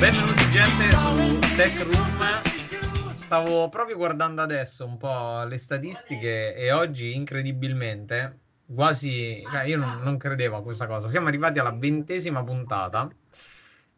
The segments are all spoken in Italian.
Benvenuti gente su Tech Room. Stavo proprio guardando adesso un po' le statistiche e oggi incredibilmente, quasi, cioè io non, non credevo a questa cosa, siamo arrivati alla ventesima puntata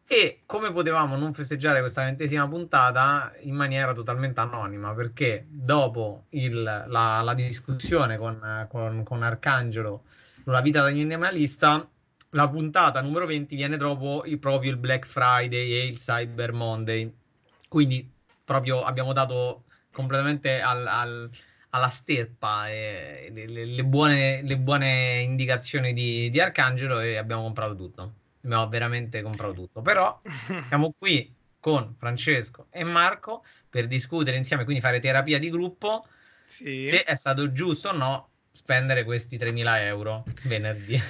e come potevamo non festeggiare questa ventesima puntata in maniera totalmente anonima? Perché dopo il, la, la, discussione con, con, con Arcangelo sulla vita da minimalista, la puntata numero 20 viene dopo il, proprio il Black Friday e il Cyber Monday. Quindi proprio abbiamo dato completamente al, al, alla sterpa eh, le, le, buone, le, buone, indicazioni di, di, Arcangelo e abbiamo comprato tutto. Abbiamo veramente comprato tutto. Però siamo qui con Francesco e Marco per discutere insieme, quindi fare terapia di gruppo, sì. se è stato giusto o no spendere questi 3.000 euro venerdì.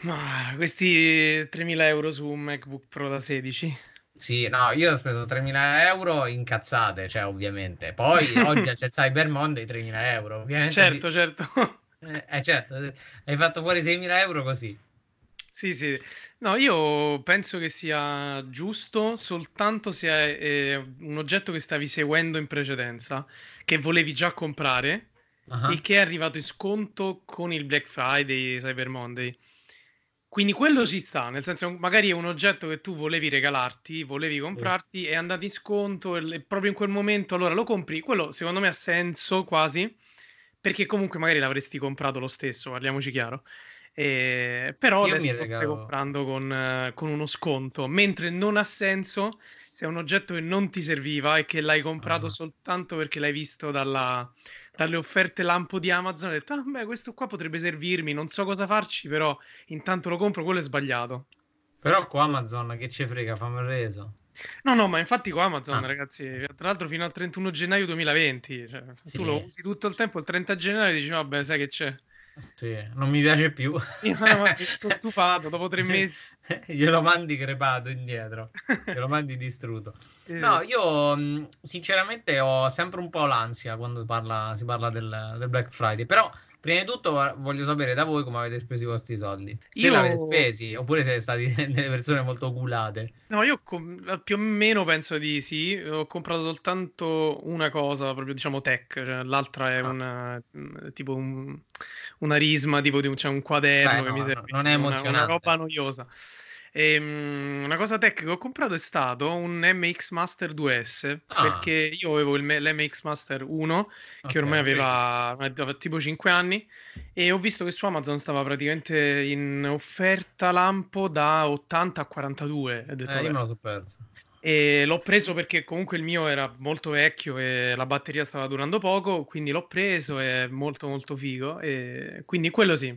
Ma questi 3.000 euro su un MacBook Pro da 16? Sì, no, io ho speso 3.000 euro incazzate, cioè ovviamente. Poi oggi c'è il Cyber Monday 3.000 euro, ovviamente. Certo, sì. certo. Eh, eh, certo, hai fatto fuori 6.000 euro così. Sì, sì. No, io penso che sia giusto soltanto se è eh, un oggetto che stavi seguendo in precedenza, che volevi già comprare uh-huh. e che è arrivato in sconto con il Black Friday, Cyber Monday. Quindi quello ci sta, nel senso magari è un oggetto che tu volevi regalarti, volevi comprarti, è andato in sconto e proprio in quel momento allora lo compri. Quello secondo me ha senso quasi, perché comunque magari l'avresti comprato lo stesso, parliamoci chiaro. Eh, però Io adesso lo stai comprando con, con, uno sconto, mentre non ha senso se è un oggetto che non ti serviva e che l'hai comprato ah. soltanto perché l'hai visto dalla, dalle offerte lampo di Amazon, ho detto, ah, beh, questo qua potrebbe servirmi, non so cosa farci, però intanto lo compro, quello è sbagliato. Però qua Amazon che ci frega, fammi reso. No, no, ma infatti qua Amazon, ah. ragazzi, tra l'altro fino al 31 gennaio 2020, cioè, sì. tu lo usi tutto il tempo, il 30 gennaio dici, vabbè, sai che c'è. Sì, non mi piace più. Sono stufato dopo tre mesi. glielo mandi crepato indietro, glielo mandi distrutto. No, io sinceramente ho sempre un po' l'ansia quando parla, si parla del, del, Black Friday, però prima di tutto voglio sapere da voi come avete speso i vostri soldi. Se io... l'avete spesi oppure siete stati delle persone molto oculate. No, io com- più o meno penso di sì, ho comprato soltanto una cosa, proprio diciamo tech, cioè, l'altra è ah. una, tipo un, una risma, tipo di, cioè un quaderno Beh, che no, mi serve. Non è emozionante. Una, una roba noiosa. E, um, una cosa tech che ho comprato è stato un MX Master 2S ah. perché io avevo il, l'MX Master 1 che okay, ormai aveva, aveva, tipo 5 anni e ho visto che su Amazon stava praticamente in offerta lampo da 80 a 42 e ho detto, eh, io me lo so perso e l'ho preso perché comunque il mio era molto vecchio e la batteria stava durando poco, quindi l'ho preso, è molto molto figo e quindi quello sì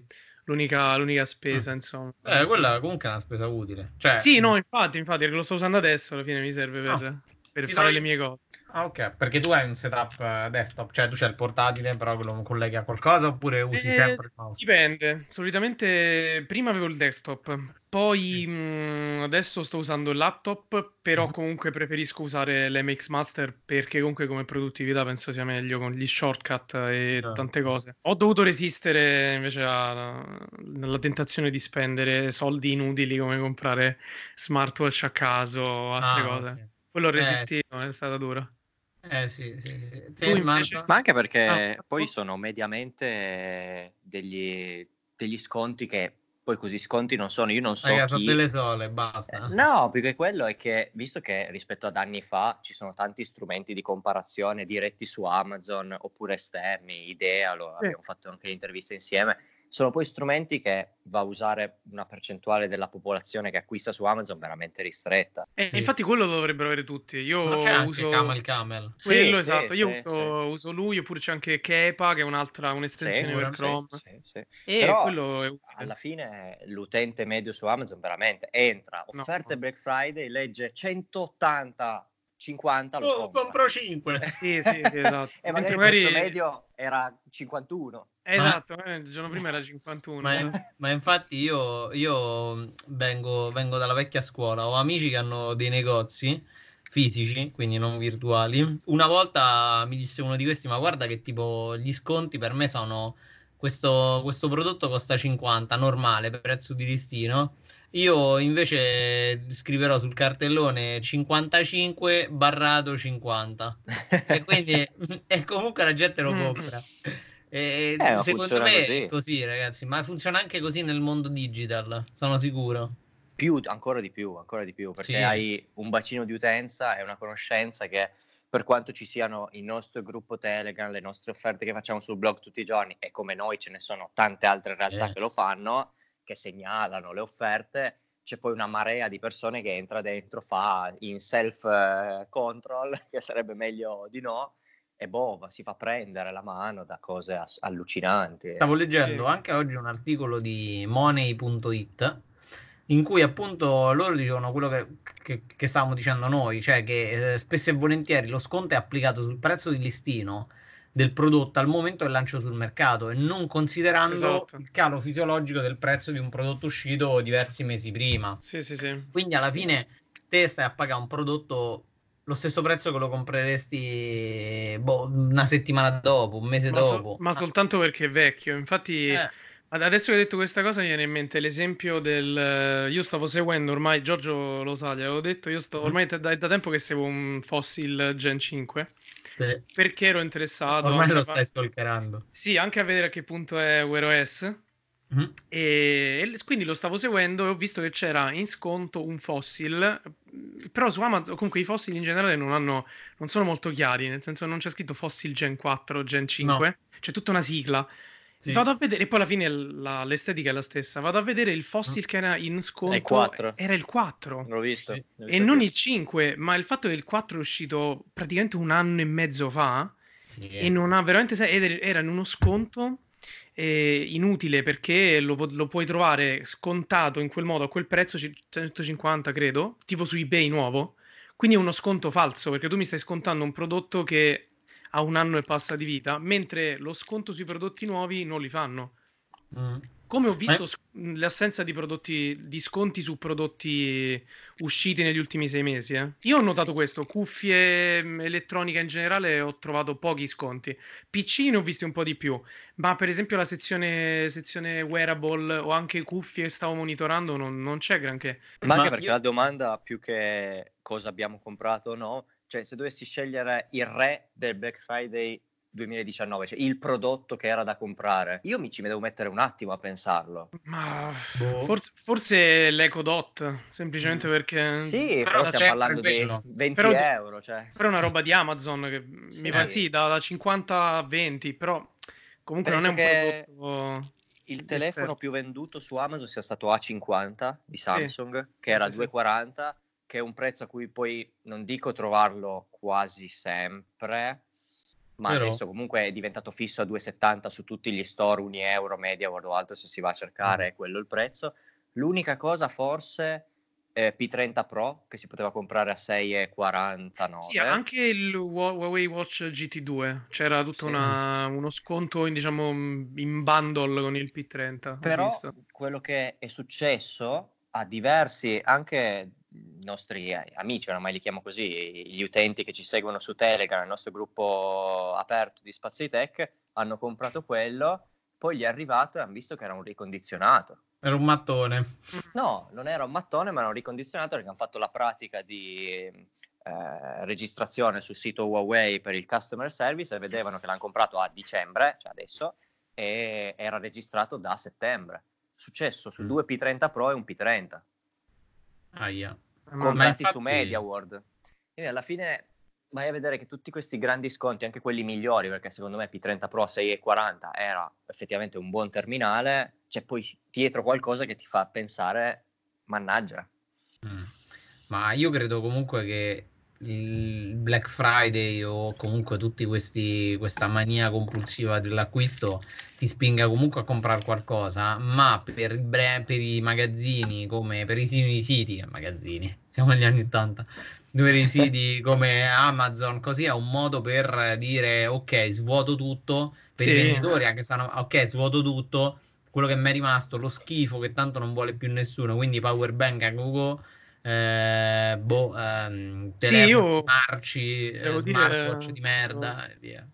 l'unica, l'unica spesa, mm. insomma. Eh, quella comunque è una spesa utile. Cioè... Sì, no, infatti, infatti, lo sto usando adesso, alla fine mi serve per, no. per fare trovi... le mie cose. Ah, ok, perché tu hai un setup eh, desktop, cioè tu c'hai il portatile, però lo colleghi a qualcosa oppure usi eh, sempre il mouse? Dipende, solitamente prima avevo il desktop, poi mh, mm, adesso sto usando il laptop, però uh-huh. comunque preferisco usare l'MX Master perché comunque come produttività penso sia meglio con gli shortcut e uh-huh. tante cose. Ho dovuto resistere invece alla tentazione di spendere soldi inutili come comprare smartwatch a caso o altre ah, cose. Okay. Quello ho resistito, eh, è stata dura. Eh sì, sì, sì. Te, Ma anche perché ah, poi sono mediamente degli, degli sconti che poi così sconti non sono, io non so Raga, chi... le sole, basta. Eh, no, perché quello è che, visto che rispetto ad anni fa ci sono tanti strumenti di comparazione diretti su Amazon oppure esterni, Idea, lo sì. abbiamo fatto anche interviste insieme, sono poi strumenti che va a usare una percentuale della popolazione che acquista su Amazon veramente ristretta. E sì. infatti quello lo dovrebbero avere tutti. Io Ma c'è uso Camel Camel. Quello sì, esatto, sì, io uso, uso, lui, oppure c'è anche Kepa che è un'altra un'estensione per Chrome. E Però quello alla fine l'utente medio su Amazon veramente entra, offerte no. Black Friday, legge 180 50 lo oh, compro 5 sì sì sì esatto. E magari, magari... il medio era 51 esatto ma... il giorno prima era 51 ma, ma infatti io, io vengo, vengo, dalla vecchia scuola. Ho amici che hanno dei negozi fisici quindi non virtuali. Una volta mi disse uno di questi ma guarda che tipo gli sconti per me sono questo, questo prodotto costa 50 normale prezzo di listino Io invece scriverò sul cartellone 55 barrato 50 e quindi e comunque la gente lo mm. compra. E eh, secondo me così. è così, ragazzi, ma funziona anche così nel mondo digital, sono sicuro. Più, ancora di più, ancora di più, perché sì. hai un bacino di utenza e una conoscenza che per quanto ci siano il nostro gruppo Telegram, le nostre offerte che facciamo sul blog tutti i giorni e come noi ce ne sono tante altre realtà sì. che lo fanno, che segnalano le offerte, c'è poi una marea di persone che entra dentro, fa in self control, che sarebbe meglio di no, e boh, si fa prendere la mano da cose ass- allucinanti. Stavo leggendo sì. anche oggi un articolo di money.it in cui appunto loro dicevano quello che, che, che stavamo dicendo noi, cioè che eh, spesso e volentieri lo sconto è applicato sul prezzo di listino del prodotto al momento del lancio sul mercato e non considerando esatto. il calo fisiologico del prezzo di un prodotto uscito diversi mesi prima. Sì, sì, sì. Quindi alla fine te stai a pagare un prodotto lo stesso prezzo che lo compreresti boh, una settimana dopo, un mese ma dopo. So, ma soltanto perché è vecchio. Infatti, eh. Adesso che hai detto questa cosa, mi viene in mente l'esempio del. Io stavo seguendo ormai, Giorgio lo sa, gli avevo detto, io sto ormai da, da tempo che seguo un Fossil Gen 5 sì. perché ero interessato. Ormai lo stai stalkerando. Sì, anche a vedere a che punto è Wear OS. Mm-hmm. E, e, quindi lo stavo seguendo e ho visto che c'era in sconto un fossil, però su Amazon comunque i fossili in generale non, hanno, non sono molto chiari, nel senso non c'è scritto fossil Gen 4, Gen 5, no. c'è tutta una sigla. Sì. Vado a vedere, e poi alla fine la, l'estetica è la stessa. Vado a vedere il fossil mm. che era in sconto. Il 4. Era il 4. L'ho visto. Sì. e non il 5, ma il fatto che il 4 è uscito praticamente un anno e mezzo fa. Sì. E non ha veramente. Era in uno sconto eh, inutile perché lo, lo, puoi trovare scontato in quel modo a quel prezzo 150 credo tipo su ebay nuovo quindi è uno sconto falso perché tu mi stai scontando un prodotto che a un anno e passa di vita, mentre lo sconto sui prodotti nuovi non li fanno. Mm. Come ho visto eh. l'assenza di prodotti, di sconti su prodotti usciti negli ultimi sei mesi. Eh. Io ho notato questo, cuffie, elettronica in generale ho trovato pochi sconti. PC ne ho visti un po' di più, ma per esempio la sezione, sezione wearable o anche cuffie che stavo monitorando non, non c'è granché. Ma anche perché io... la domanda più che cosa abbiamo comprato o no, cioè se dovessi scegliere il re del Black Friday 2019, cioè il prodotto che era da comprare. Io mi ci devo mettere un attimo a pensarlo. Ma boh. forse, forse l'Eco Dot, semplicemente mm. perché... Sì, però, però stiamo parlando di 20 però, euro. Cioè. Però è una roba di Amazon che sì. mi pare sì, da, da 50 a 20, però comunque Penso non è un prodotto... Il telefono più venduto su Amazon sia stato A50 di Samsung, sì. che era sì, 2,40 che è un prezzo a cui poi non dico trovarlo quasi sempre, ma Però... adesso comunque è diventato fisso a 2,70 su tutti gli store, 1 euro, media o altro se si va a cercare, mm. è quello il prezzo. L'unica cosa forse è P30 Pro che si poteva comprare a 6,49. Sì, anche il Huawei Watch GT2 c'era tutto sì. una, uno sconto in, diciamo, in bundle con il P30. Però quello che è successo a diversi, anche nostri amici, oramai li chiamo così, gli utenti che ci seguono su Telegram, il nostro gruppo aperto di Spazi Tech, hanno comprato quello, poi gli è arrivato e hanno visto che era un ricondizionato. Era un mattone. No, non era un mattone, ma era un ricondizionato perché hanno fatto la pratica di eh, registrazione sul sito Huawei per il customer service e vedevano che l'hanno comprato a dicembre, cioè adesso, e era registrato da settembre. Successo sul 2 mm. P30 Pro e un P30. Aia. Comprati infatti... su MediaWorld. Quindi alla fine vai a vedere che tutti questi grandi sconti, anche quelli migliori, perché secondo me P30 Pro 6,40 era effettivamente un buon terminale, c'è poi dietro qualcosa che ti fa pensare, mannaggia. Mm. Ma io credo comunque che il Black Friday o comunque tutti questi questa mania compulsiva dell'acquisto ti spinga comunque a comprare qualcosa ma per, i, bre- per i magazzini come per i siti magazzini siamo negli anni 80 per i siti come Amazon così è un modo per dire ok svuoto tutto per sì. i venditori anche se hanno ok svuoto tutto quello che mi è rimasto lo schifo che tanto non vuole più nessuno quindi power bank a Google eh, boh, ehm, sì, io marci, eh, smartwatch dire... di merda e via.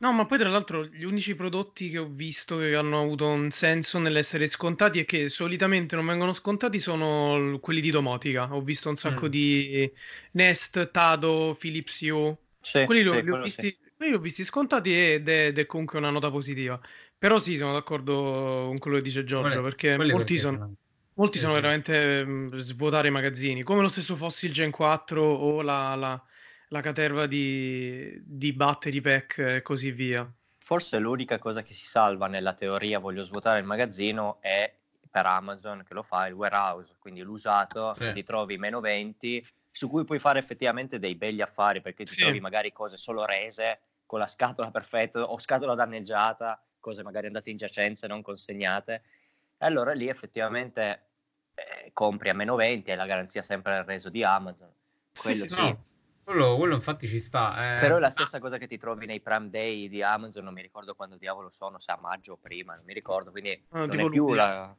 No, ma poi tra l'altro gli unici prodotti che ho visto che hanno avuto un senso nell'essere scontati e che solitamente non vengono scontati sono quelli di domotica. Ho visto un sacco mm. di Nest, Tado, Philips Hue. Sì, quelli, sì, li ho visti, sì. quelli li ho visti scontati ed è, ed è, comunque una nota positiva. Però sì, sono d'accordo con quello che dice Giorgio, quelli, perché quelli molti perché sono... Molti sono veramente mh, svuotare i magazzini, come lo stesso Fossil Gen 4 o la, la la caterva di, di battery pack e così via. Forse l'unica cosa che si salva nella teoria, voglio svuotare il magazzino, è per Amazon che lo fa il warehouse, quindi l'usato, sì. ti trovi meno 20, su cui puoi fare effettivamente dei begli affari perché ti sì. trovi magari cose solo rese con la scatola perfetta o scatola danneggiata, cose magari andate in giacenza e non consegnate. E allora lì effettivamente eh, compri a meno 20, hai la garanzia sempre del reso di Amazon. Quello sì. sì. No quello, quello, infatti ci sta. Eh. Però è la stessa cosa che ti trovi nei Prime Day di Amazon, non mi ricordo quando diavolo sono, se a maggio o prima, non mi ricordo, quindi no, non è più la...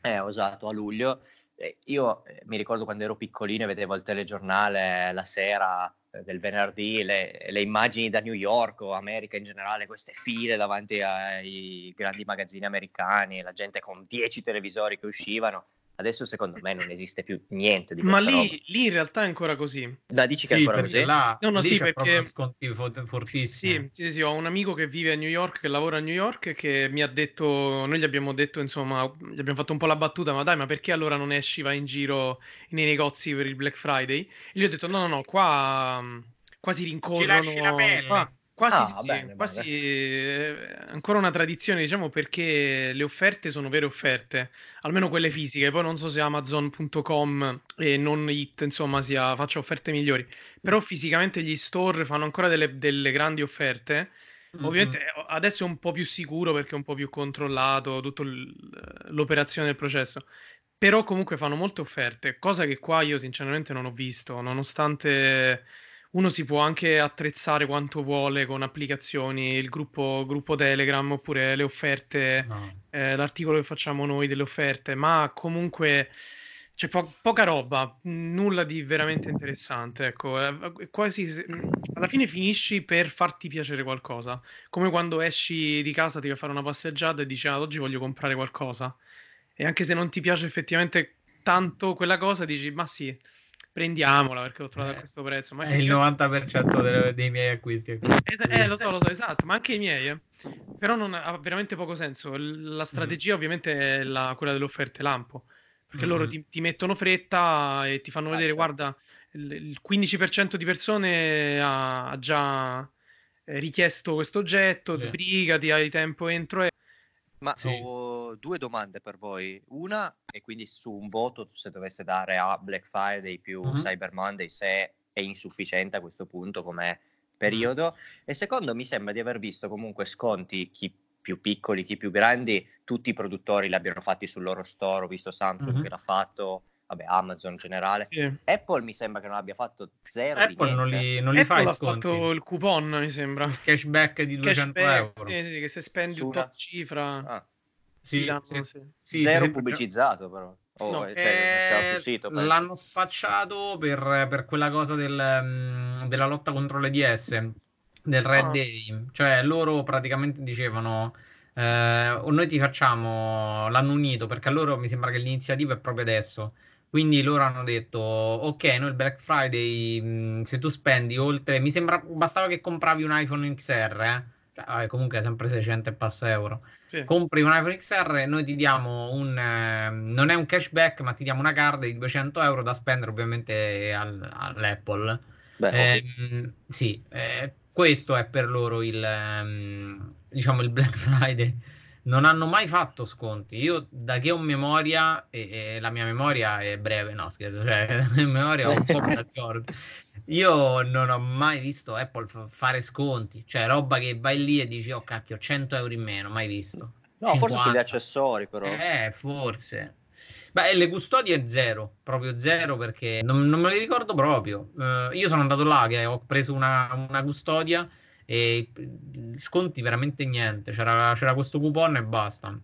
Eh, ho usato a luglio. Eh, io eh, mi ricordo quando ero piccolino e vedevo il telegiornale la sera eh, del venerdì, le, le, immagini da New York o America in generale, queste file davanti ai grandi magazzini americani, la gente con 10 televisori che uscivano Adesso secondo me non esiste più niente di Ma lì, lì, in realtà è ancora così. Da, dici che sì, è ancora così? Là, no, no, sì, perché sconti fortissimi. Sì, sì, sì, ho un amico che vive a New York, che lavora a New York, che mi ha detto, noi gli abbiamo detto, insomma, gli abbiamo fatto un po' la battuta, ma dai, ma perché allora non esci, vai in giro nei negozi per il Black Friday? E gli ho detto, no, no, no, qua, qua si rincorrono. Ci lasci la pelle. Qua, Quasi, ah, sì, bene, quasi eh, ancora una tradizione, diciamo, perché le offerte sono vere offerte, almeno quelle fisiche. Poi non so se Amazon.com e non It, insomma, sia, faccia offerte migliori. Però fisicamente gli store fanno ancora delle, delle grandi offerte. Mm-hmm. Ovviamente adesso è un po' più sicuro perché è un po' più controllato tutta l'operazione del processo. Però comunque fanno molte offerte, cosa che qua io sinceramente non ho visto, nonostante uno si può anche attrezzare quanto vuole con applicazioni, il gruppo, gruppo Telegram oppure le offerte, no. eh, l'articolo che facciamo noi delle offerte, ma comunque c'è po- poca roba, nulla di veramente interessante. Ecco, eh, quasi alla fine finisci per farti piacere qualcosa, come quando esci di casa, ti vai a fare una passeggiata e dici ah, oggi voglio comprare qualcosa. E anche se non ti piace effettivamente tanto quella cosa, dici ma sì prendiamola perché l'ho trovata eh, a questo prezzo. Ma è il 90% dei, dei miei acquisti. Es- eh, lo so, lo so, esatto, ma anche i miei, eh. Però non ha veramente poco senso. La mm. strategia mm. ovviamente è la, quella delle offerte lampo, perché mm. loro ti, ti, mettono fretta e ti fanno ah, vedere, certo. guarda, il, il, 15% di persone ha, ha già eh, richiesto questo oggetto, sì. sbrigati, hai tempo entro e ma sì. Ho due domande per voi. Una, e quindi su un voto, se doveste dare a Black Friday più mm-hmm. Cyber Monday, se è insufficiente a questo punto come periodo. Mm-hmm. E secondo, mi sembra di aver visto comunque sconti, chi più piccoli, chi più grandi, tutti i produttori l'abbiano fatti sul loro store. Ho visto Samsung mm-hmm. che l'ha fatto vabbè, Amazon in generale. Sì. Apple mi sembra che non abbia fatto zero Apple non li, non li Apple fa ha fatto il coupon, mi sembra. Cashback di 200 Cashback, euro. Sì, sì, che se spendi un tot cifra... Ah. Sì, danno, sì, sì. Zero pubblicizzato però. Oh, no, cioè, sul sito, l'hanno spacciato per, per quella cosa del, um, della lotta contro le DS, del Red ah. Day. Cioè loro praticamente dicevano... Eh, noi ti facciamo l'anno unito perché a loro mi sembra che l'iniziativa è proprio adesso quindi loro hanno detto, ok, noi il Black Friday, mh, se tu spendi oltre, mi sembra, bastava che compravi un iPhone XR, eh? Cioè, comunque sempre 600 e passa euro. Sì. Compri un iPhone XR, noi ti diamo un, eh, non è un cashback, ma ti diamo una card di 200 euro da spendere ovviamente al, all'Apple. Beh, eh, sì, eh, questo è per loro il, ehm, diciamo, il Black Friday non hanno mai fatto sconti. Io da che ho memoria, e, e la mia memoria è breve, no scherzo, cioè la mia memoria è un po' d'accordo. Io non ho mai visto Apple f- fare sconti, cioè roba che vai lì e dici, oh cacchio, 100 euro in meno, mai visto. No, 50. forse sugli accessori però. Eh, forse. Beh, le custodie zero, proprio zero perché non, non me le ricordo proprio. Uh, io sono andato là che ho preso una, una custodia e sconti veramente niente. C'era, c'era questo coupon e basta.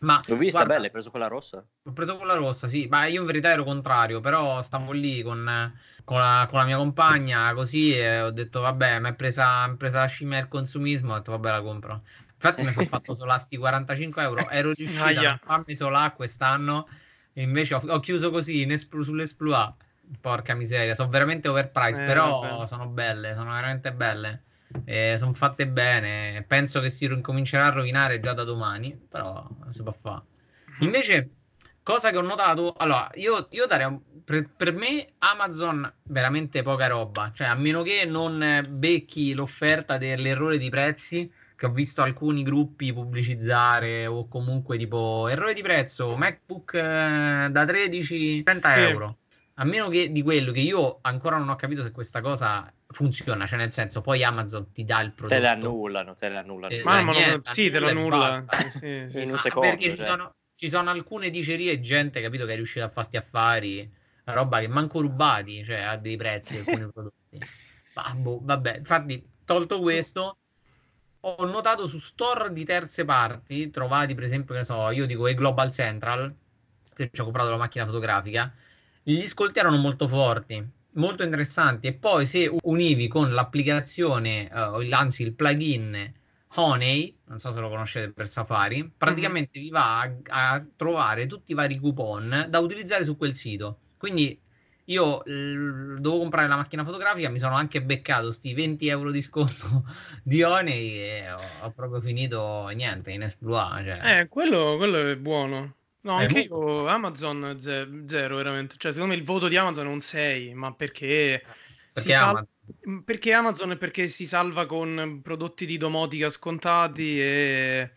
Ma, L'ho vista guarda, bella, hai preso quella rossa? Ho preso quella rossa, sì, ma io in verità ero contrario, però stavo lì con, con, la, con la, mia compagna così e ho detto vabbè, mi è presa, presa la scimmia del consumismo, ho detto vabbè la compro. Infatti mi sono fatto solasti 45 euro, ero riuscito a farmi solà quest'anno e invece ho, ho chiuso così in espl- sull'Esploit. Porca miseria, sono veramente overpriced, eh, però vabbè. sono belle, sono veramente belle. Eh, sono fatte bene. Penso che si incomincerà a rovinare già da domani, però si può fare. Mhm. Invece, cosa che ho notato, allora, io, io darei per, per, me Amazon veramente poca roba, cioè a meno che non becchi l'offerta dell'errore di prezzi che ho visto alcuni gruppi pubblicizzare o comunque tipo errore di prezzo MacBook eh, da 13 30 sì. euro a meno che di quello che io ancora non ho capito se questa cosa funziona, cioè nel senso poi Amazon ti dà il prodotto. Te le annullano, te le annullano. Eh, ma, ma niente, sì, te lo annulla. sì, sì, in un secondo. Perché cioè. ci, sono, ci, sono, alcune dicerie e gente, capito, che è riuscita a farti affari, roba che manco rubati, cioè a dei prezzi alcuni prodotti. Boh, vabbè, infatti, tolto questo, ho notato su store di terze parti, trovati per esempio, che ne so, io dico e Global Central, che ci ho comprato la macchina fotografica, gli scolti erano molto forti, molto interessanti. E poi se univi con l'applicazione, uh, anzi il plugin Honey, non so se lo conoscete per Safari, praticamente mm-hmm. vi va a, a, trovare tutti i vari coupon da utilizzare su quel sito. Quindi io l- dovevo comprare la macchina fotografica, mi sono anche beccato sti 20 euro di sconto di Honey e ho, ho proprio finito niente in Esploit. Cioè. Eh, quello, quello è buono. No, anche io Amazon zero, veramente. Cioè, secondo me il voto di Amazon è un 6, ma perché, perché sal- Amazon? Mm, perché Amazon è perché si salva con prodotti di domotica scontati e,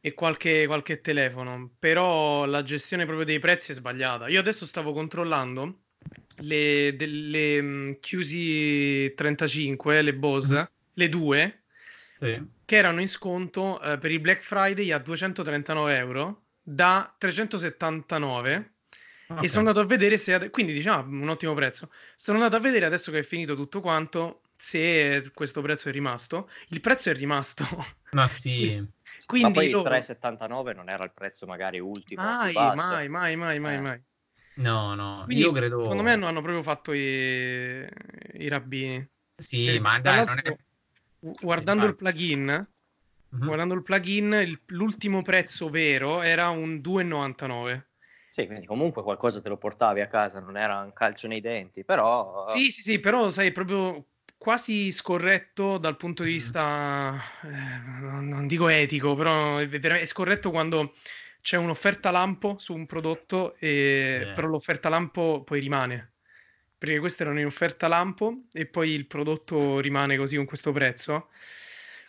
e qualche, qualche, telefono. Però la gestione proprio dei prezzi è sbagliata. Io adesso stavo controllando le, delle mm, QC35, le Bose, mm. le due, sì. che erano in sconto eh, per il Black Friday a 239 euro da 379 okay. e sono andato a vedere se ade- quindi diciamo un ottimo prezzo. Sono andato a vedere adesso che è finito tutto quanto se questo prezzo è rimasto. Il prezzo è rimasto. Ma sì. Quindi ma poi loro... 3,79 non era il prezzo magari ultimo mai mai mai mai mai, eh. mai. no no quindi, io credo secondo me hanno, hanno proprio fatto i, i rabbini. Sì e, ma dai non è guardando il plugin Mm-hmm. Guardando il plugin, il, l'ultimo prezzo vero era un 2,99. Sì, quindi comunque qualcosa te lo portavi a casa, non era un calcio nei denti, però... Sì, sì, sì, però sai, proprio quasi scorretto dal punto di vista, eh, non, non, dico etico, però è, è, scorretto quando c'è un'offerta lampo su un prodotto, e, yeah. però l'offerta lampo poi rimane. Perché questa era un'offerta lampo e poi il prodotto rimane così con questo prezzo.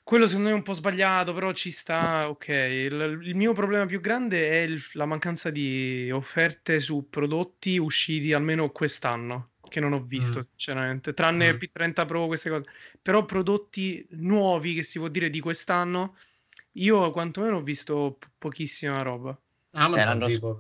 Quello secondo me è un po' sbagliato, però ci sta, ok. Il, il mio problema più grande è il, la mancanza di offerte su prodotti usciti almeno quest'anno, che non ho visto, mm. sinceramente, tranne mm. P30 Pro, queste cose. Però prodotti nuovi, che si può dire, di quest'anno, io quantomeno ho visto po- pochissima roba. Ah, cioè, l'anno, sc-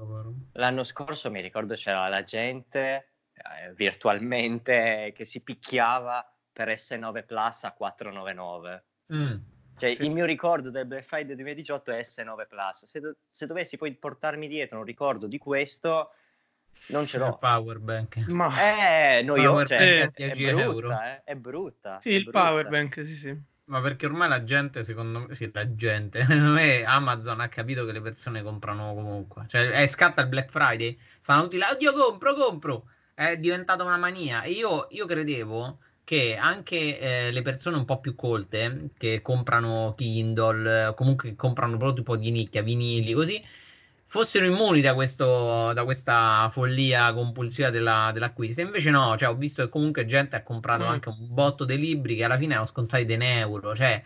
l'anno, scorso mi ricordo c'era la gente eh, virtualmente che si picchiava per S9 Plus a 499. Mm, cioè, sì. il mio ricordo del Black Friday 2018 è S9 Plus. Se, do- se, dovessi poi portarmi dietro un ricordo di questo, non ce l'ho. Il power bank. Ma... Eh, no, io, cioè, è, è, brutta, eh, è brutta. Sì, è il brutta. power bank, sì, sì. Ma perché ormai la gente, secondo me, sì, la gente, Amazon ha capito che le persone comprano comunque. Cioè, è scatta il Black Friday, stanno tutti là, oddio, compro, compro. È diventata una mania. E io, io credevo che anche eh, le persone un po' più colte che comprano Kindle, comunque comprano proprio tipo di nicchia, vinili, così, fossero immuni da, questo, da questa follia compulsiva della, dell'acquisto. Invece no, cioè, ho visto che comunque gente ha comprato mm. anche un botto dei libri che alla fine hanno scontati di un euro. Cioè,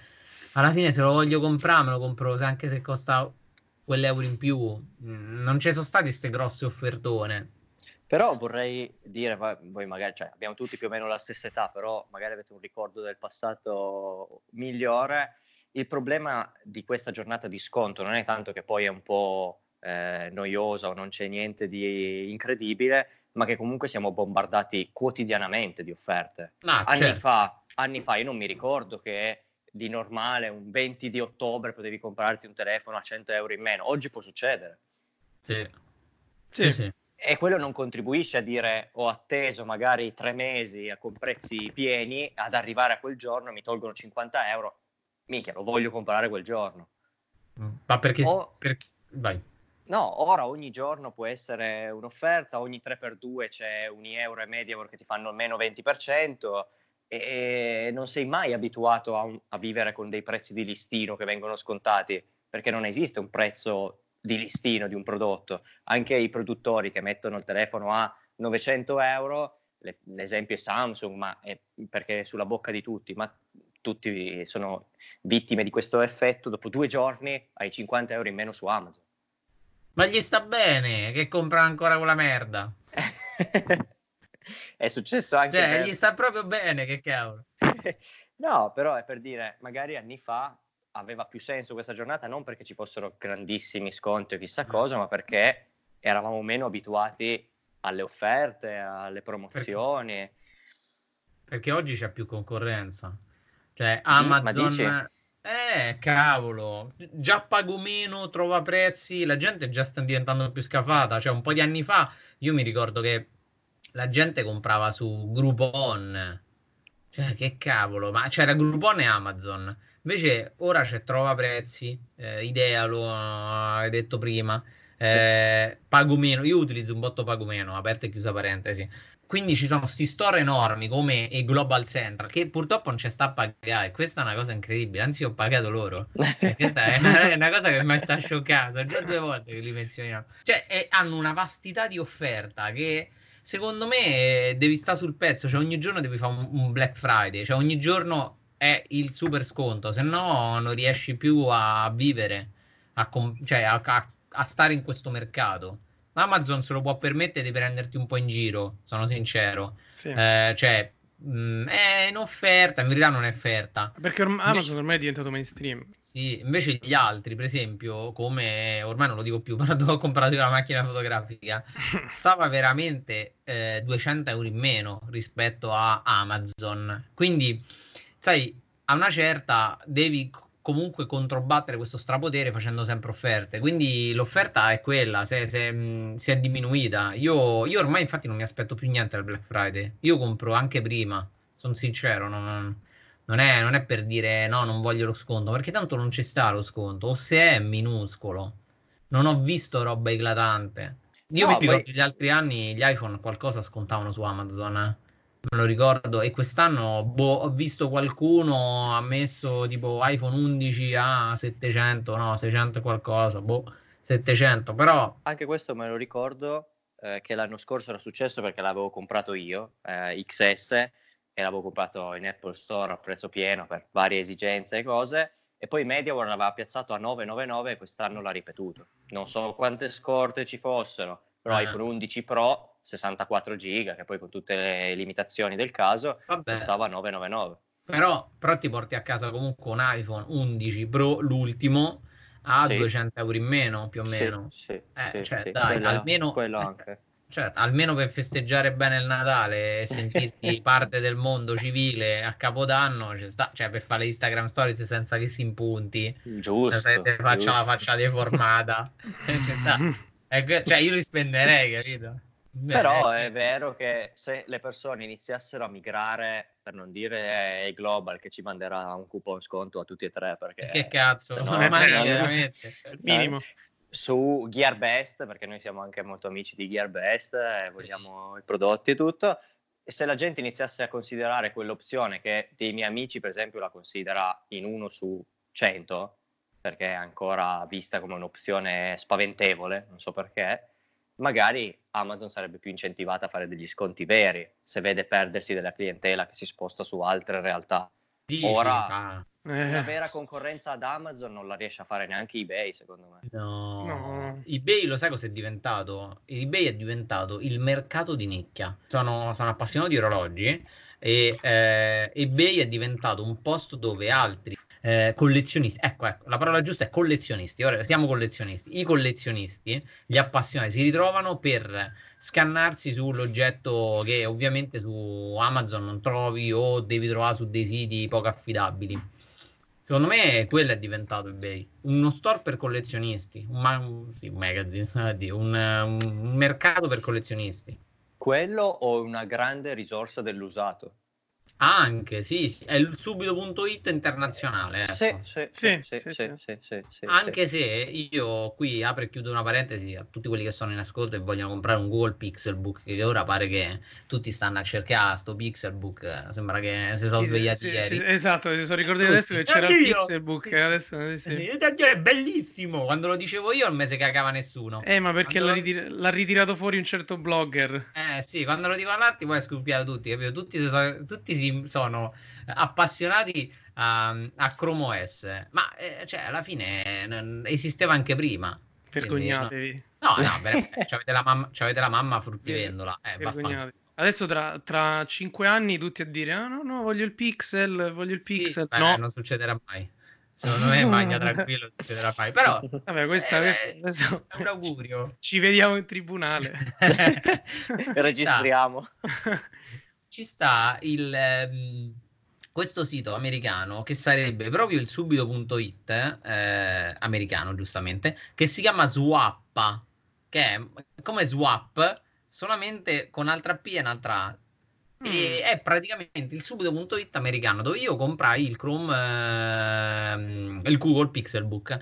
alla fine se lo voglio comprare me lo compro anche se costa quell'euro in più. Mm, non ci sono stati queste grosse offertone. Però vorrei dire, voi magari, cioè, abbiamo tutti più o meno la stessa età, però magari avete un ricordo del passato migliore. Il problema di questa giornata di sconto non è tanto che poi è un po' eh, noiosa o non c'è niente di incredibile, ma che comunque siamo bombardati quotidianamente di offerte. Ah, anni, certo. fa, anni fa io non mi ricordo che di normale, un 20 di ottobre potevi comprarti un telefono a 100 euro in meno. Oggi può succedere. Sì. Sì, sì. E quello non contribuisce a dire ho atteso magari tre mesi con prezzi pieni ad arrivare a quel giorno mi tolgono 50 euro. Minchia, lo voglio comprare quel giorno. Ma perché... O... perché... Vai. No, ora ogni giorno può essere un'offerta, ogni 3x2 c'è un euro e medio che ti fanno almeno 20% e non sei mai abituato a, un, a, vivere con dei prezzi di listino che vengono scontati, perché non esiste un prezzo di listino di un prodotto. Anche i produttori che mettono il telefono a 900 euro, le, l'esempio è Samsung, ma è perché è sulla bocca di tutti, ma tutti sono vittime di questo effetto, dopo due giorni hai 50 euro in meno su Amazon. Ma gli sta bene che compra ancora quella merda. è successo anche. Cioè, per... gli sta proprio bene, che cavolo. no, però è per dire, magari anni fa aveva più senso questa giornata non perché ci fossero grandissimi sconti o chissà mm. cosa, ma perché eravamo meno abituati alle offerte, alle promozioni. Perché, perché oggi c'è più concorrenza. Cioè, Amazon... Eh, cavolo, già pago meno, trova prezzi, la gente già sta diventando più scafata. Cioè, un po' di anni fa io mi ricordo che la gente comprava su Groupon. Cioè, che cavolo, ma c'era Groupon e Amazon. Invece ora c'è Trova Prezzi, eh, Idea, lo hai detto prima, eh, pago meno, io utilizzo un botto pago meno, aperta e chiusa parentesi. Quindi ci sono questi store enormi come i Global Central che purtroppo non c'è sta a pagare. Questa è una cosa incredibile, anzi ho pagato loro. questa è una, è una, cosa che mi sta scioccando, già due volte che li menzioniamo. Cioè è, hanno una vastità di offerta che secondo me devi stare sul pezzo, cioè ogni giorno devi fare un, un Black Friday, cioè ogni giorno è il super sconto, se no non riesci più a vivere, a, com- cioè a, a, a, stare in questo mercato. Amazon se lo può permettere di prenderti un po' in giro, sono sincero. Sì. Eh, cioè, mh, mm, è in offerta, in verità non è offerta. Perché orm- invece, Amazon ormai è diventato mainstream. Sì, invece gli altri, per esempio, come ormai non lo dico più, però ho comprato una macchina fotografica, stava veramente eh, 200 euro in meno rispetto a Amazon. Quindi sai, a una certa devi comunque controbattere questo strapotere facendo sempre offerte. Quindi l'offerta è quella, se, se, si è diminuita. Io, io, ormai infatti non mi aspetto più niente al Black Friday. Io compro anche prima, sono sincero, non, non, è, non, è, per dire no, non voglio lo sconto, perché tanto non ci sta lo sconto, o se è minuscolo. Non ho visto roba eclatante. Io no, mi ricordo poi... gli altri anni gli iPhone qualcosa scontavano su Amazon. Eh me lo ricordo. E quest'anno boh, ho visto qualcuno ha messo tipo iPhone 11 a 700, no, 600 qualcosa, boh, 700, però... Anche questo me lo ricordo eh, che l'anno scorso era successo perché l'avevo comprato io, eh, XS, e l'avevo comprato in Apple Store a prezzo pieno per varie esigenze e cose. E poi MediaWorld l'aveva piazzato a 999 e quest'anno l'ha ripetuto. Non so quante scorte ci fossero, però eh. iPhone 11 Pro 64 giga, che poi con tutte le limitazioni del caso Vabbè. costava 999. Però, però ti porti a casa comunque un iPhone 11 Pro, l'ultimo, a sì. 200 euro in meno, più o meno. Sì, sì, eh, cioè, dai, quello, almeno... Quello anche. Certo, almeno per festeggiare bene il Natale e sentirti parte del mondo civile a Capodanno, cioè, sta, cioè per fare Instagram Stories senza che si impunti, giusto, senza che faccia la faccia deformata, cioè, cioè, io li spenderei, capito? Beh, Però è vero che se le persone iniziassero a migrare, per non dire eh, Global che ci manderà un coupon sconto a tutti e tre, perché... Che cazzo, no, non mai veramente, minimo. Su Gearbest, perché noi siamo anche molto amici di Gearbest e vogliamo i prodotti e tutto, e se la gente iniziasse a considerare quell'opzione che dei miei amici, per esempio, la considera in uno su 100, perché è ancora vista come un'opzione spaventevole, non so perché, magari Amazon sarebbe più incentivata a fare degli sconti veri se vede perdersi della clientela che si sposta su altre realtà. Ora ah. una vera concorrenza ad Amazon non la riesce a fare neanche eBay, secondo me. No. no. eBay lo sai cosa è diventato? eBay è diventato il mercato di nicchia. Sono, sono appassionato di orologi e eh, eBay è diventato un posto dove altri eh, collezionisti, ecco, ecco, la parola giusta è collezionisti, ora siamo collezionisti, i collezionisti, gli appassionati si ritrovano per scannarsi sull'oggetto che ovviamente su Amazon non trovi o devi trovare su dei siti poco affidabili. Secondo me quello è diventato eBay, uno store per collezionisti, un, ma- sì, un magazine, un, un mercato per collezionisti. Quello o una grande risorsa dell'usato? Anche, sì, è il subito.it internazionale. Ecco. Sì, sì, sì, Anche se io qui apro e chiudo una parentesi a tutti quelli che sono in ascolto e vogliono comprare un Google Pixelbook, che ora pare che tutti stanno a cercare ah, sto Pixelbook, sembra che si sono svegliati ieri. esatto, si sono ricordati adesso che c'era il Pixelbook. Adesso, È bellissimo, quando lo dicevo io non me si cagava nessuno. Eh, ma perché quando... l'ha, ritir- l'ha, ritirato fuori un certo blogger. Eh sì, quando lo dico all'arte è scoppiato tutti, capito? Tutti si sono... Tutti si sono appassionati a, a Chrome OS, ma eh, cioè, alla fine eh, esisteva anche prima. Vergognatevi. No, no, veramente, c'avete la mamma, c'avete la mamma fruttivendola. Eh. Vergognatevi. Adesso tra, tra 5 anni tutti a dire: Ah, no, no, voglio il pixel, voglio il Sì, pixel. beh, no, non succederà mai. Secondo me, magna tranquillo, non succederà mai. Però, vabbè, questa, eh, questa- è un augurio. Ci vediamo in tribunale. Registriamo. ci sta il, ehm, questo sito americano che sarebbe proprio il subito.it eh, americano giustamente che si chiama Swappa che è come Swap solamente con altra P e un'altra A. E è praticamente il subito.it americano dove io comprai il Chrome ehm, il Google Pixelbook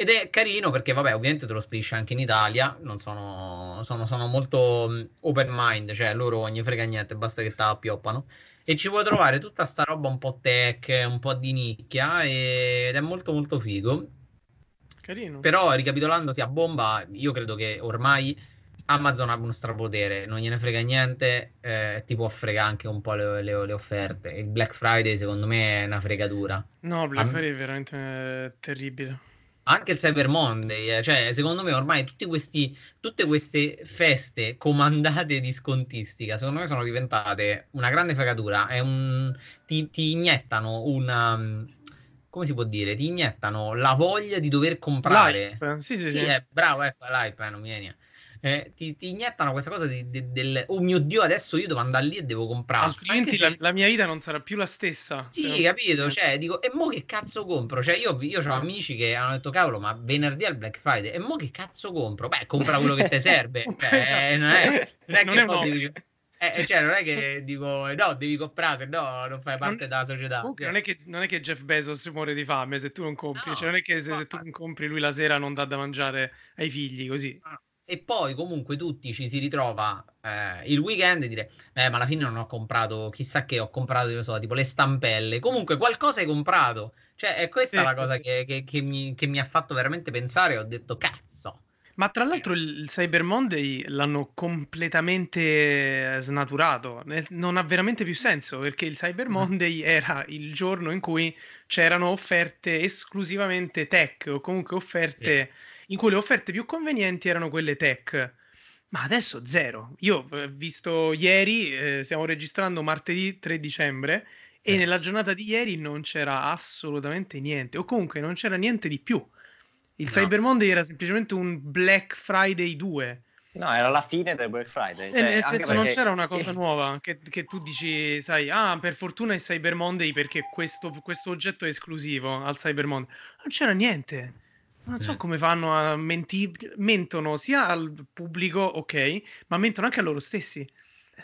ed è carino perché, vabbè, ovviamente te lo spedisce anche in Italia. Non sono, sono, sono molto mh, open mind, cioè loro ogni frega niente, basta che te la. E ci puoi trovare tutta sta roba un po' tech, un po' di nicchia e- ed è molto molto figo. Carino. Però ricapitolandosi a bomba, io credo che ormai Amazon abbia uno strapotere, non gliene frega niente, eh, ti può fregare anche un po' le, le- le offerte. Il Black Friday secondo me è una fregatura. No, Black Am- Friday è veramente eh, terribile. Anche il Cyber Monday, eh, cioè secondo me ormai tutti questi, tutte queste feste comandate di scontistica, secondo me sono diventate una grande fregatura, è un, ti, ti iniettano una, mm, come si può dire, ti iniettano la voglia di dover comprare. Sì, sì, Sì, sì. è bravo, ecco, l'hype, eh, non mi viene. Eh, ti, ti iniettano questa cosa di, di- del, oh mio Dio, adesso io devo andare lì e devo comprare. Altrimenti se- la, la mia vita non sarà più la stessa. sì, non- capito? Cioè, dico, e mo che cazzo compro? Cioè, io, io ho amici che hanno detto, cavolo, ma venerdì al Black Friday, e mo che cazzo compro? Beh, compra quello che ti serve. Cioè, eh, non è, non è Non che è mo. devi- eh, eh, cioè, non è che dico, eh, no, devi comprare, se no non fai parte Non- della società. Comunque Cioè, non è, che, non è che Jeff Bezos muore di fame se tu non compri, No, cioè non è che se, no, se tu non compri lui la sera non dà da mangiare ai figli, così. E poi comunque tutti ci si ritrova eh, il weekend e dire, eh, ma alla fine non ho comprato, chissà che ho comprato, io so, tipo le stampelle. Comunque qualcosa hai comprato. Cioè, è questa Sì, la sì, cosa sì. che, che- che mi, che mi ha fatto veramente pensare. Ho detto, cazzo. Ma tra l'altro il, Cyber Monday l'hanno completamente snaturato, non ha veramente più senso perché il Cyber Mm. Monday era il giorno in cui c'erano offerte esclusivamente tech o comunque offerte in cui le offerte più convenienti erano quelle tech. Ma adesso zero. Io ho visto ieri, eh, stiamo registrando martedì 3 dicembre e Sì. nella giornata di ieri non c'era assolutamente niente, o comunque non c'era niente di più. Il No. Cyber Monday era semplicemente un Black Friday 2. No, era la fine del Black Friday. Eh, cioè, nel senso non c'era una cosa nuova che, che tu dici, sai, ah, per fortuna è Cyber Monday perché questo, questo oggetto è esclusivo al Cyber Monday. Non c'era niente. Non so Eh. come fanno a mentire, mentono sia al pubblico, ok, ma mentono anche a loro stessi.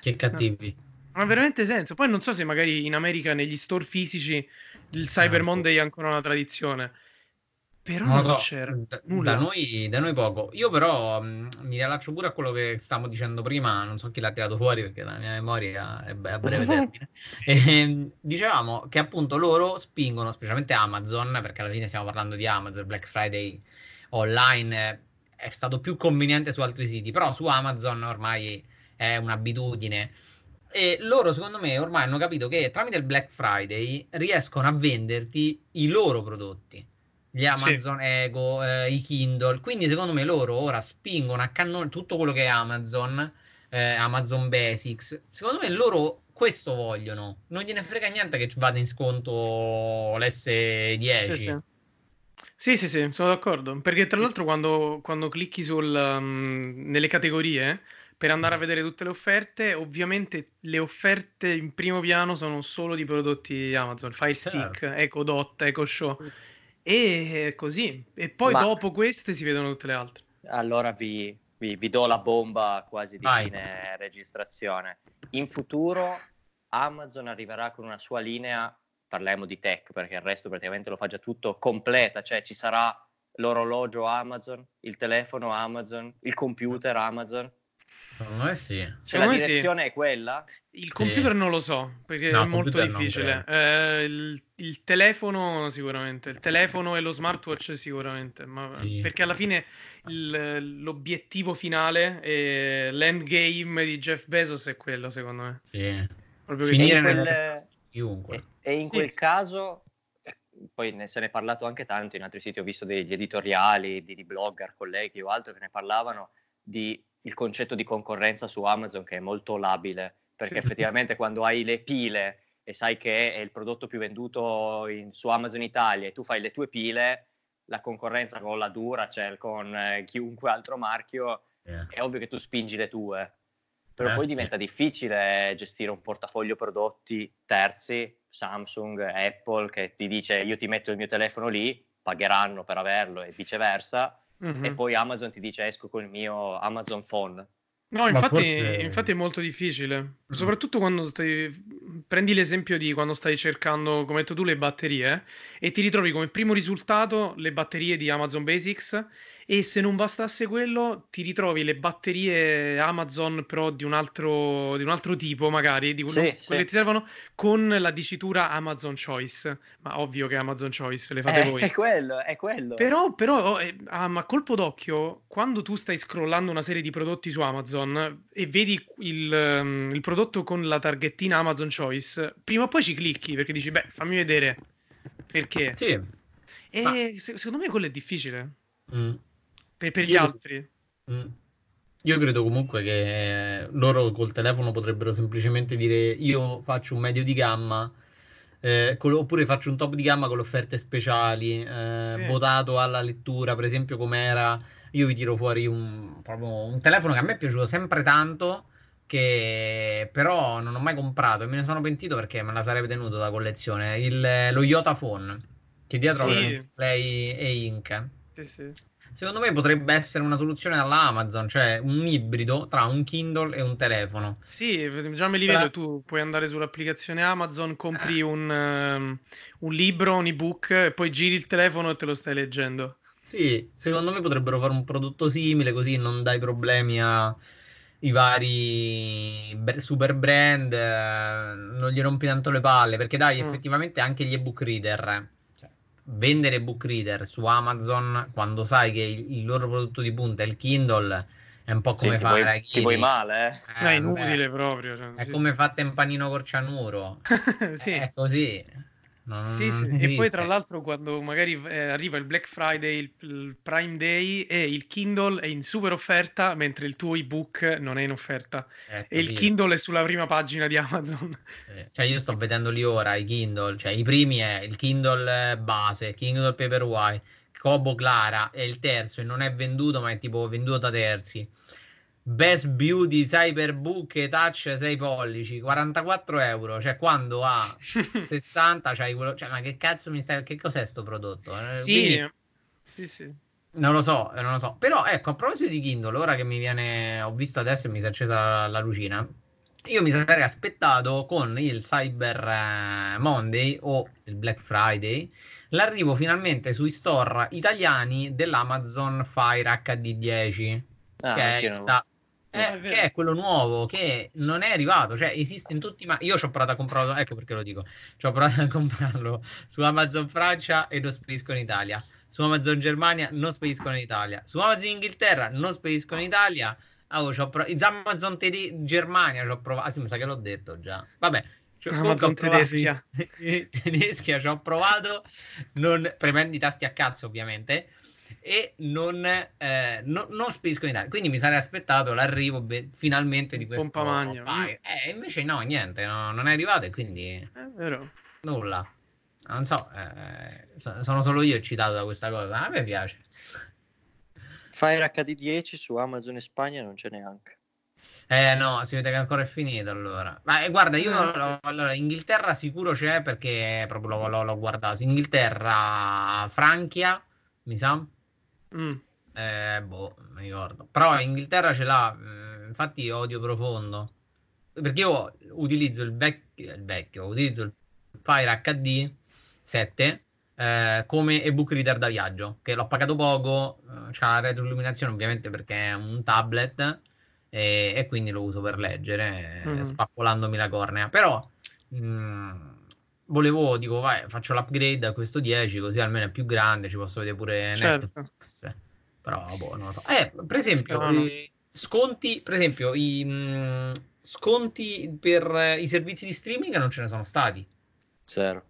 Che cattivi. Non ha veramente senso. Poi non so se magari in America negli store fisici il Cyber Ah, Monday è ancora una tradizione. Però Non non c'era da, da noi, da noi poco. Io però mh, mi riallaccio pure a quello che stavamo dicendo prima, non so chi l'ha tirato fuori perché la mia memoria è a breve termine. Ehm, dicevamo che appunto loro spingono, specialmente Amazon, perché alla fine stiamo parlando di Amazon, Black Friday online è stato più conveniente su altri siti, però su Amazon ormai è un'abitudine. E loro, secondo me, ormai hanno capito che tramite il Black Friday riescono a venderti i loro prodotti gli Amazon Ego, eh, i Kindle. Quindi, secondo me, loro ora spingono a cannone tutto quello che è Amazon, eh, Amazon Basics. Secondo me, loro questo vogliono. Non gliene frega niente che vada in sconto l'S10. Sì, sì. Sì, sì, sì, sono d'accordo. Perché tra l'altro quando, quando clicchi sul, um, nelle categorie, per andare a vedere tutte le offerte. Ovviamente le offerte in primo piano sono solo di prodotti Amazon, Fire Stick, certo. Echo Dot, Echo Show e così. E poi Ma... dopo queste si vedono tutte le altre. Allora vi, vi, vi do la bomba quasi di Vai. fine registrazione. In futuro Amazon arriverà con una sua linea, parliamo di tech perché il resto praticamente lo fa già tutto, completa, cioè ci sarà l'orologio Amazon, il telefono Amazon, il computer Amazon. Secondo me sì. Se la direzione sì. è quella. Il computer sì. non lo so, perché no, è molto difficile. Eh, il, il, telefono sicuramente, il telefono e lo smartwatch sicuramente, ma sì. perché alla fine il, l'obiettivo finale e l'endgame di Jeff Bezos è quello, secondo me. Sì. Proprio Finire quel... chiunque. E, e in quel caso poi ne, se ne è parlato anche tanto in altri siti, ho visto degli editoriali di, di blogger, colleghi o altro che ne parlavano di il concetto di concorrenza su Amazon che è molto labile, perché sì. effettivamente quando hai le pile e sai che è il prodotto più venduto in, su Amazon Italia e tu fai le tue pile, la concorrenza con la Duracell, con eh, chiunque altro marchio, yeah. è ovvio che tu spingi le tue. Però eh, poi diventa difficile gestire un portafoglio prodotti terzi, Samsung, Apple, che ti dice io ti metto il mio telefono lì, pagheranno per averlo e viceversa, mm-hmm. e poi Amazon ti dice esco con il mio Amazon Phone. No, infatti, forse... infatti, è molto difficile, soprattutto quando stai... prendi l'esempio di quando stai cercando, come hai detto tu, le batterie e ti ritrovi come primo risultato le batterie di Amazon Basics e se non bastasse quello, ti ritrovi le batterie Amazon però di un altro, di un altro tipo, magari, di quello, sì, quelle sì. ti servono, con la dicitura Amazon Choice. Ma ovvio che Amazon Choice le fate eh, voi. È quello, è quello. Però, però oh, eh, ah, ma colpo d'occhio, quando tu stai scrollando una serie di prodotti su Amazon e vedi il, um, il prodotto con la targhettina Amazon Choice, prima o poi ci clicchi perché dici, beh, fammi vedere perché. Sì. E ma... se, secondo me quello è difficile. Mm per, per gli io, altri. Mm. Io credo comunque che loro col telefono potrebbero semplicemente dire io faccio un medio di gamma eh, con, oppure faccio un top di gamma con le offerte speciali eh, sì. votato alla lettura per esempio come era io vi tiro fuori un, un telefono che a me è piaciuto sempre tanto che però non ho mai comprato e me ne sono pentito perché me la sarebbe tenuto da collezione il, lo Yota Phone che dietro sì. ha un display e ink sì, sì. Secondo me potrebbe essere una soluzione dalla Amazon, cioè un ibrido tra un Kindle e un telefono. Sì, già me li vedo, tu puoi andare sull'applicazione Amazon, compri eh. un, um, un libro, un ebook, e poi giri il telefono e te lo stai leggendo. Sì, secondo me potrebbero fare un prodotto simile, così non dai problemi ai vari super brand, eh, non gli rompi tanto le palle, perché dai, mm. effettivamente anche gli ebook reader vendere book reader su Amazon quando sai che il, il loro prodotto di punta è il Kindle è un po' come sì, fare vuoi, ti vuoi male eh? eh è inutile beh, proprio cioè, è sì, come sì. fatte in panino col cianuro sì. è così sì, sì. E poi tra l'altro quando magari eh, arriva il Black Friday, il, il, Prime Day e il Kindle è in super offerta mentre il tuo ebook non è in offerta eh, e il Kindle è sulla prima pagina di Amazon. Eh, cioè io sto vedendo lì ora i Kindle, cioè i primi è il Kindle base, Kindle Paperwhite, Kobo Clara e il terzo e non è venduto ma è tipo venduto da terzi Best Beauty Cyberbook e Touch 6 pollici 44 euro. Cioè quando a 60 c'hai quello cioè ma che cazzo mi stai che cos'è sto prodotto? Eh, sì. Quindi, sì sì. Non lo so non lo so. Però ecco a proposito di Kindle ora che mi viene ho visto adesso e mi si è accesa la, la lucina io mi sarei aspettato con il Cyber eh, Monday o il Black Friday l'arrivo finalmente sui store italiani dell'Amazon Fire HD10 ah, che è da è, che è quello nuovo che non è arrivato, cioè esiste in tutti ma io ci ho provato a comprarlo, ecco perché lo dico. Ci ho provato a comprarlo su Amazon Francia e non spediscono in Italia. Su Amazon Germania non spediscono in Italia. Su Amazon Inghilterra non spediscono in Italia. Oh, c'ho prov- Amazon Tede- Germania ci ho provato. Ah, sì, mi sa che l'ho detto già. Vabbè, Amazon tedeschia. tedeschia ci ho provato. Non premendo i tasti a cazzo, ovviamente e non, eh, no, non spediscono in Italia. Quindi mi sarei aspettato l'arrivo be- finalmente di questo Pompamagno. Eh, invece no, niente, no, non è arrivato e quindi è vero. nulla. Non so, eh, sono solo io eccitato da questa cosa. A me piace. Fire HD10 su Amazon in Spagna non c'è neanche. Eh no, si vede che ancora è finito allora. Ma eh, guarda, io no, lo, allora, Inghilterra sicuro c'è perché proprio l'ho, l'ho, l'ho guardato. Inghilterra, Francia, mi sa. Mm. Eh, boh, non mi ricordo. Però Inghilterra ce l'ha, eh, infatti odio profondo. Perché io utilizzo il, vec- il vecchio, utilizzo il Fire HD 7 eh, come ebook reader da viaggio, che l'ho pagato poco, eh, c'ha la retroilluminazione ovviamente perché è un tablet e, e quindi lo uso per leggere, mm. spappolandomi la cornea. Però mh, mm, volevo, dico, vai, faccio l'upgrade a questo 10 così almeno è più grande, ci posso vedere pure certo. Netflix. Però, boh, non lo so. Eh, per esempio, eh, sconti, per esempio, i mh, mm, sconti per i servizi di streaming non ce ne sono stati. Zero.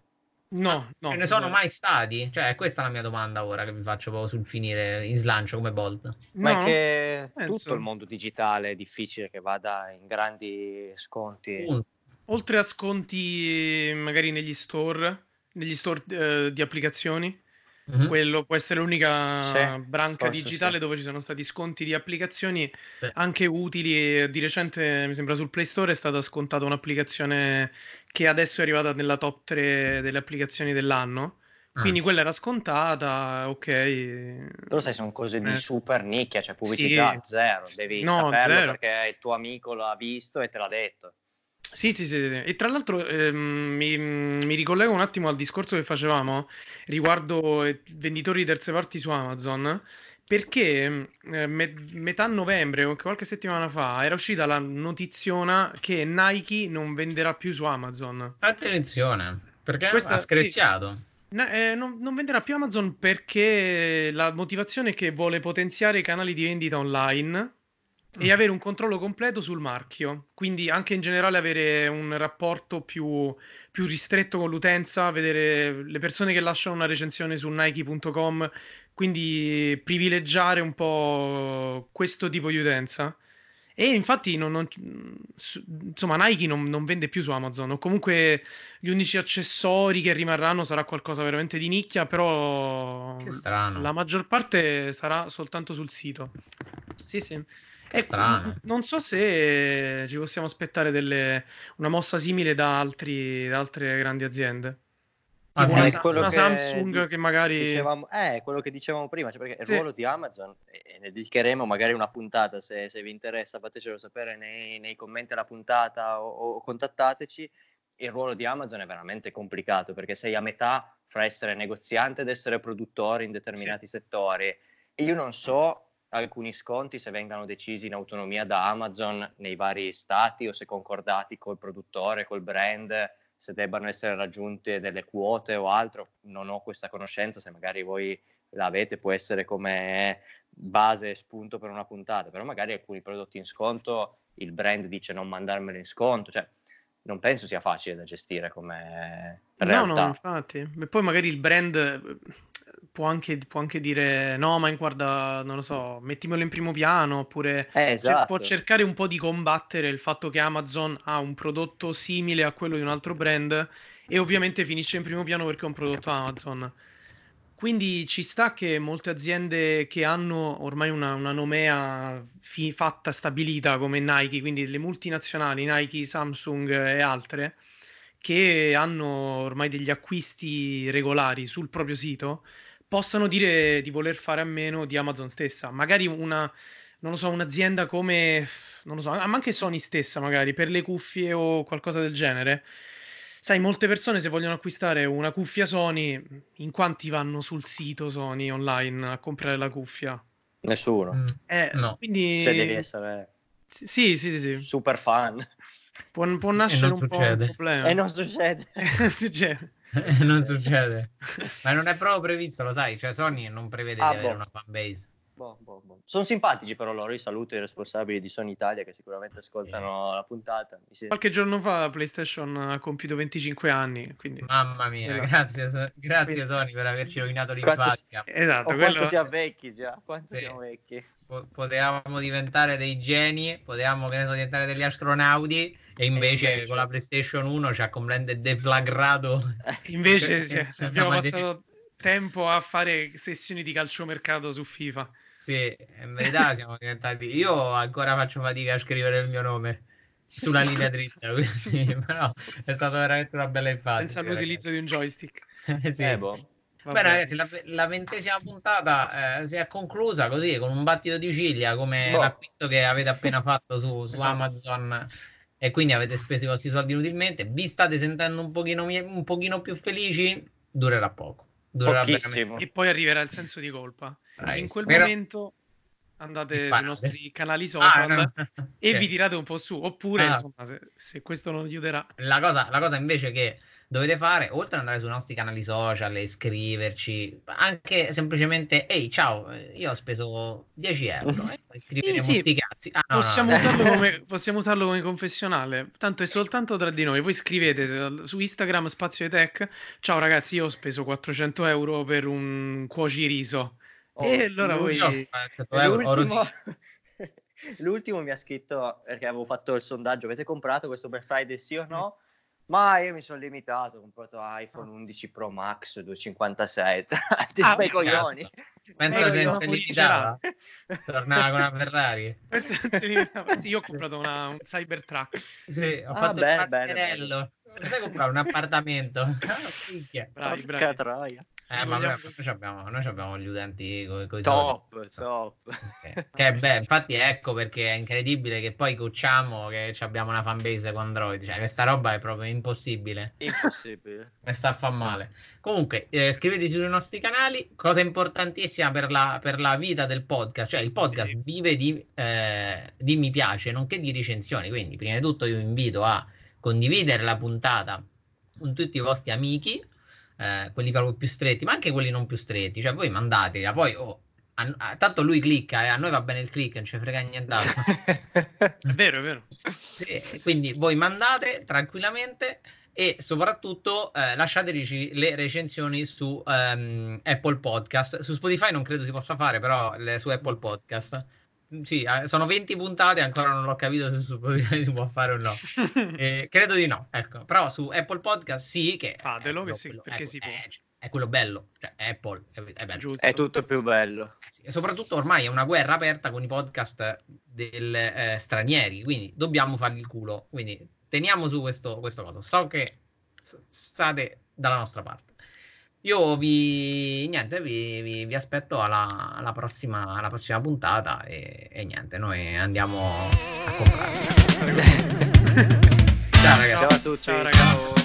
No, no. Ce ne sono mai stati? Cioè, questa è la mia domanda ora che vi faccio proprio sul finire in slancio come Bolt. Ma no, è che penso. tutto il mondo digitale è difficile che vada in grandi sconti. Mm. Oltre a sconti magari negli store, negli store eh, di applicazioni, Mm-hmm. Quello può essere l'unica sì, branca digitale sì. dove ci sono stati sconti di applicazioni sì. anche utili. Di recente, mi sembra, sul Play Store è stata scontata un'applicazione che adesso è arrivata nella top 3 delle applicazioni dell'anno. Ah. Quindi quella era scontata, ok. Però sai, sono cose di eh. super nicchia, cioè pubblicità zero, devi no, saperlo zero. perché il tuo amico l'ha visto e te l'ha detto. Sì, sì, sì, sì. E tra l'altro ehm, mi, mi ricollego un attimo al discorso che facevamo riguardo eh, venditori di terze parti su Amazon, perché eh, me- metà novembre, qualche settimana fa, era uscita la notiziona che Nike non venderà più su Amazon. Attenzione, perché Questa, ha screziato. Sì. No, eh, non, non, venderà più Amazon perché la motivazione è che vuole potenziare i canali di vendita online e avere un controllo completo sul marchio, quindi anche in generale avere un rapporto più, più, ristretto con l'utenza, vedere le persone che lasciano una recensione su Nike.com, quindi privilegiare un po' questo tipo di utenza. E infatti, non, non, insomma, Nike non, non, vende più su Amazon, o comunque gli unici accessori che rimarranno sarà qualcosa veramente di nicchia, però la maggior parte sarà soltanto sul sito. Sì, sì. Che strano. Non so se ci possiamo aspettare delle, una mossa simile da, altri, da altre grandi aziende. Ah, una, una che Samsung di, che magari dicevamo, eh, quello che dicevamo prima, cioè perché il sì. ruolo di Amazon e ne dedicheremo magari una puntata se, se vi interessa, fatecelo sapere nei, nei, commenti alla puntata o, o, contattateci. Il ruolo di Amazon è veramente complicato perché sei a metà fra essere negoziante ed essere produttore in determinati sì. settori. E io non so alcuni sconti se vengano decisi in autonomia da Amazon nei vari stati o se concordati col produttore, col brand, se debbano essere raggiunte delle quote o altro. Non ho questa conoscenza, se magari voi l'avete può essere come base e spunto per una puntata, però magari alcuni prodotti in sconto il brand dice non mandarmelo in sconto, cioè non penso sia facile da gestire come no, realtà. No, infatti. E poi magari il brand può anche, può anche, dire no, ma guarda, non lo so, mettimelo in primo piano, oppure eh, esatto. cioè, può cercare un po' di combattere il fatto che Amazon ha un prodotto simile a quello di un altro brand e ovviamente finisce in primo piano perché è un prodotto Amazon. Quindi ci sta che molte aziende che hanno ormai una, una nomea fi- fatta, stabilita come Nike, quindi le multinazionali, Nike, Samsung e altre, che hanno ormai degli acquisti regolari sul proprio sito, possano dire di voler fare a meno di Amazon stessa. Magari una, non lo so, un'azienda come, non lo so, ma anche Sony stessa magari, per le cuffie o qualcosa del genere. Sai, molte persone se vogliono acquistare una cuffia Sony, in quanti vanno sul sito Sony online a comprare la cuffia? Nessuno. Mm, eh, no. Quindi... Cioè devi essere... Sì, sì, sì, sì. Super fan. Può, può nascere un succede. po' un problema. E non succede. non succede. non succede. Ma non è proprio previsto, lo sai, cioè Sony non prevede ah, di avere boh. una fanbase. Boh, boh, boh. Sono simpatici però loro, io saluto i responsabili di Sony Italia che sicuramente ascoltano yeah. la puntata. Si... Qualche giorno fa PlayStation ha compiuto 25 anni, quindi... Mamma mia, esatto. grazie, grazie Sony per averci rovinato l'infanzia. Si... Esatto, quello... quanto siamo vecchi già, quanto sì. siamo vecchi. Potevamo diventare dei geni, potevamo so, diventare degli astronauti e invece, invece, con la PlayStation 1 ci ha completamente deflagrato. Invece sì, abbiamo passato tempo a fare sessioni di calciomercato su FIFA. Sì, in verità siamo diventati. Io ancora faccio fatica a scrivere il mio nome sulla linea dritta, quindi, però è stata veramente una bella infanzia. Senza l'utilizzo di un joystick. sì. Eh, boh. Bene ragazzi, la, la, ventesima puntata eh, si è conclusa così con un battito di ciglia come boh. l'acquisto che avete appena fatto su, su esatto. Amazon e quindi avete speso i vostri soldi inutilmente. Vi state sentendo un pochino, un pochino più felici? Durerà poco. Durerà Pochissimo. E poi arriverà il senso di colpa. Bravissimo. In quel Però... momento andate sui nostri canali ah, social ah, no. e okay. vi tirate un po' su. Oppure, ah. insomma, se, se, questo non aiuterà. La cosa, la cosa invece che dovete fare, oltre ad andare sui nostri canali social e iscriverci, anche semplicemente, ehi ciao, io ho speso 10 euro, eh, iscriveremo sì, sì. cazzi. Ah, no, possiamo, no, usarlo come, possiamo, usarlo come, confessionale, tanto è soltanto tra di noi, voi scrivete su Instagram Spazio Tech, ciao ragazzi, io ho speso 400 euro per un cuoci riso. Oh, e allora voi... L'ultimo... L'ultimo mi ha scritto perché avevo fatto il sondaggio: avete comprato questo Black Friday sì o no? Ma io mi sono limitato, ho comprato iPhone 11 Pro Max 256, ti ah, bei coglioni. Penso che senza limitata tornava con una Ferrari. io ho comprato una, un Cybertruck. Sì, ho ah, fatto beh, il passerello. Stai comprare un appartamento? Ah, bravi, bravi. Eh, ma noi, noi, abbiamo, noi abbiamo gli utenti con i top, soldi. top. Che, che beh, infatti ecco perché è incredibile che poi cucciamo che abbiamo una fanbase con Android, cioè questa roba è proprio impossibile. Impossibile. Mi sta a fa male. Comunque, eh, iscrivetevi sui nostri canali, cosa importantissima per la, per la, vita del podcast, cioè il podcast sì. vive di, eh, di mi piace, nonché di recensioni, quindi prima di tutto io vi invito a condividere la puntata con tutti i vostri amici eh, quelli proprio più stretti, ma anche quelli non più stretti, cioè voi mandateli, poi oh, a, a, tanto lui clicca e a noi va bene il click, non ci frega nient'altro. è vero, è vero. E, quindi voi mandate tranquillamente e soprattutto eh, lasciateci le recensioni su um, Apple Podcast. Su Spotify non credo si possa fare, però le, su Apple Podcast. Sì, eh, sono 20 puntate, ancora non l'ho capito se su Spotify si può fare o no. eh, credo di no, ecco. Però su Apple Podcast sì che... Fatelo, che sì, quello, perché ecco, si può. È, è, quello bello, cioè Apple è, è bello. È tutto più bello. Eh sì, e soprattutto ormai è una guerra aperta con i podcast del, eh, stranieri, quindi dobbiamo fargli il culo. Quindi teniamo su questo, questo cosa. So che state dalla nostra parte. Io vi, niente, vi, vi, vi aspetto alla, alla, prossima, alla, prossima, puntata e, e, niente, noi andiamo a comprare. Ciao ragazzi. Ciao a tutti. Ciao ragazzi.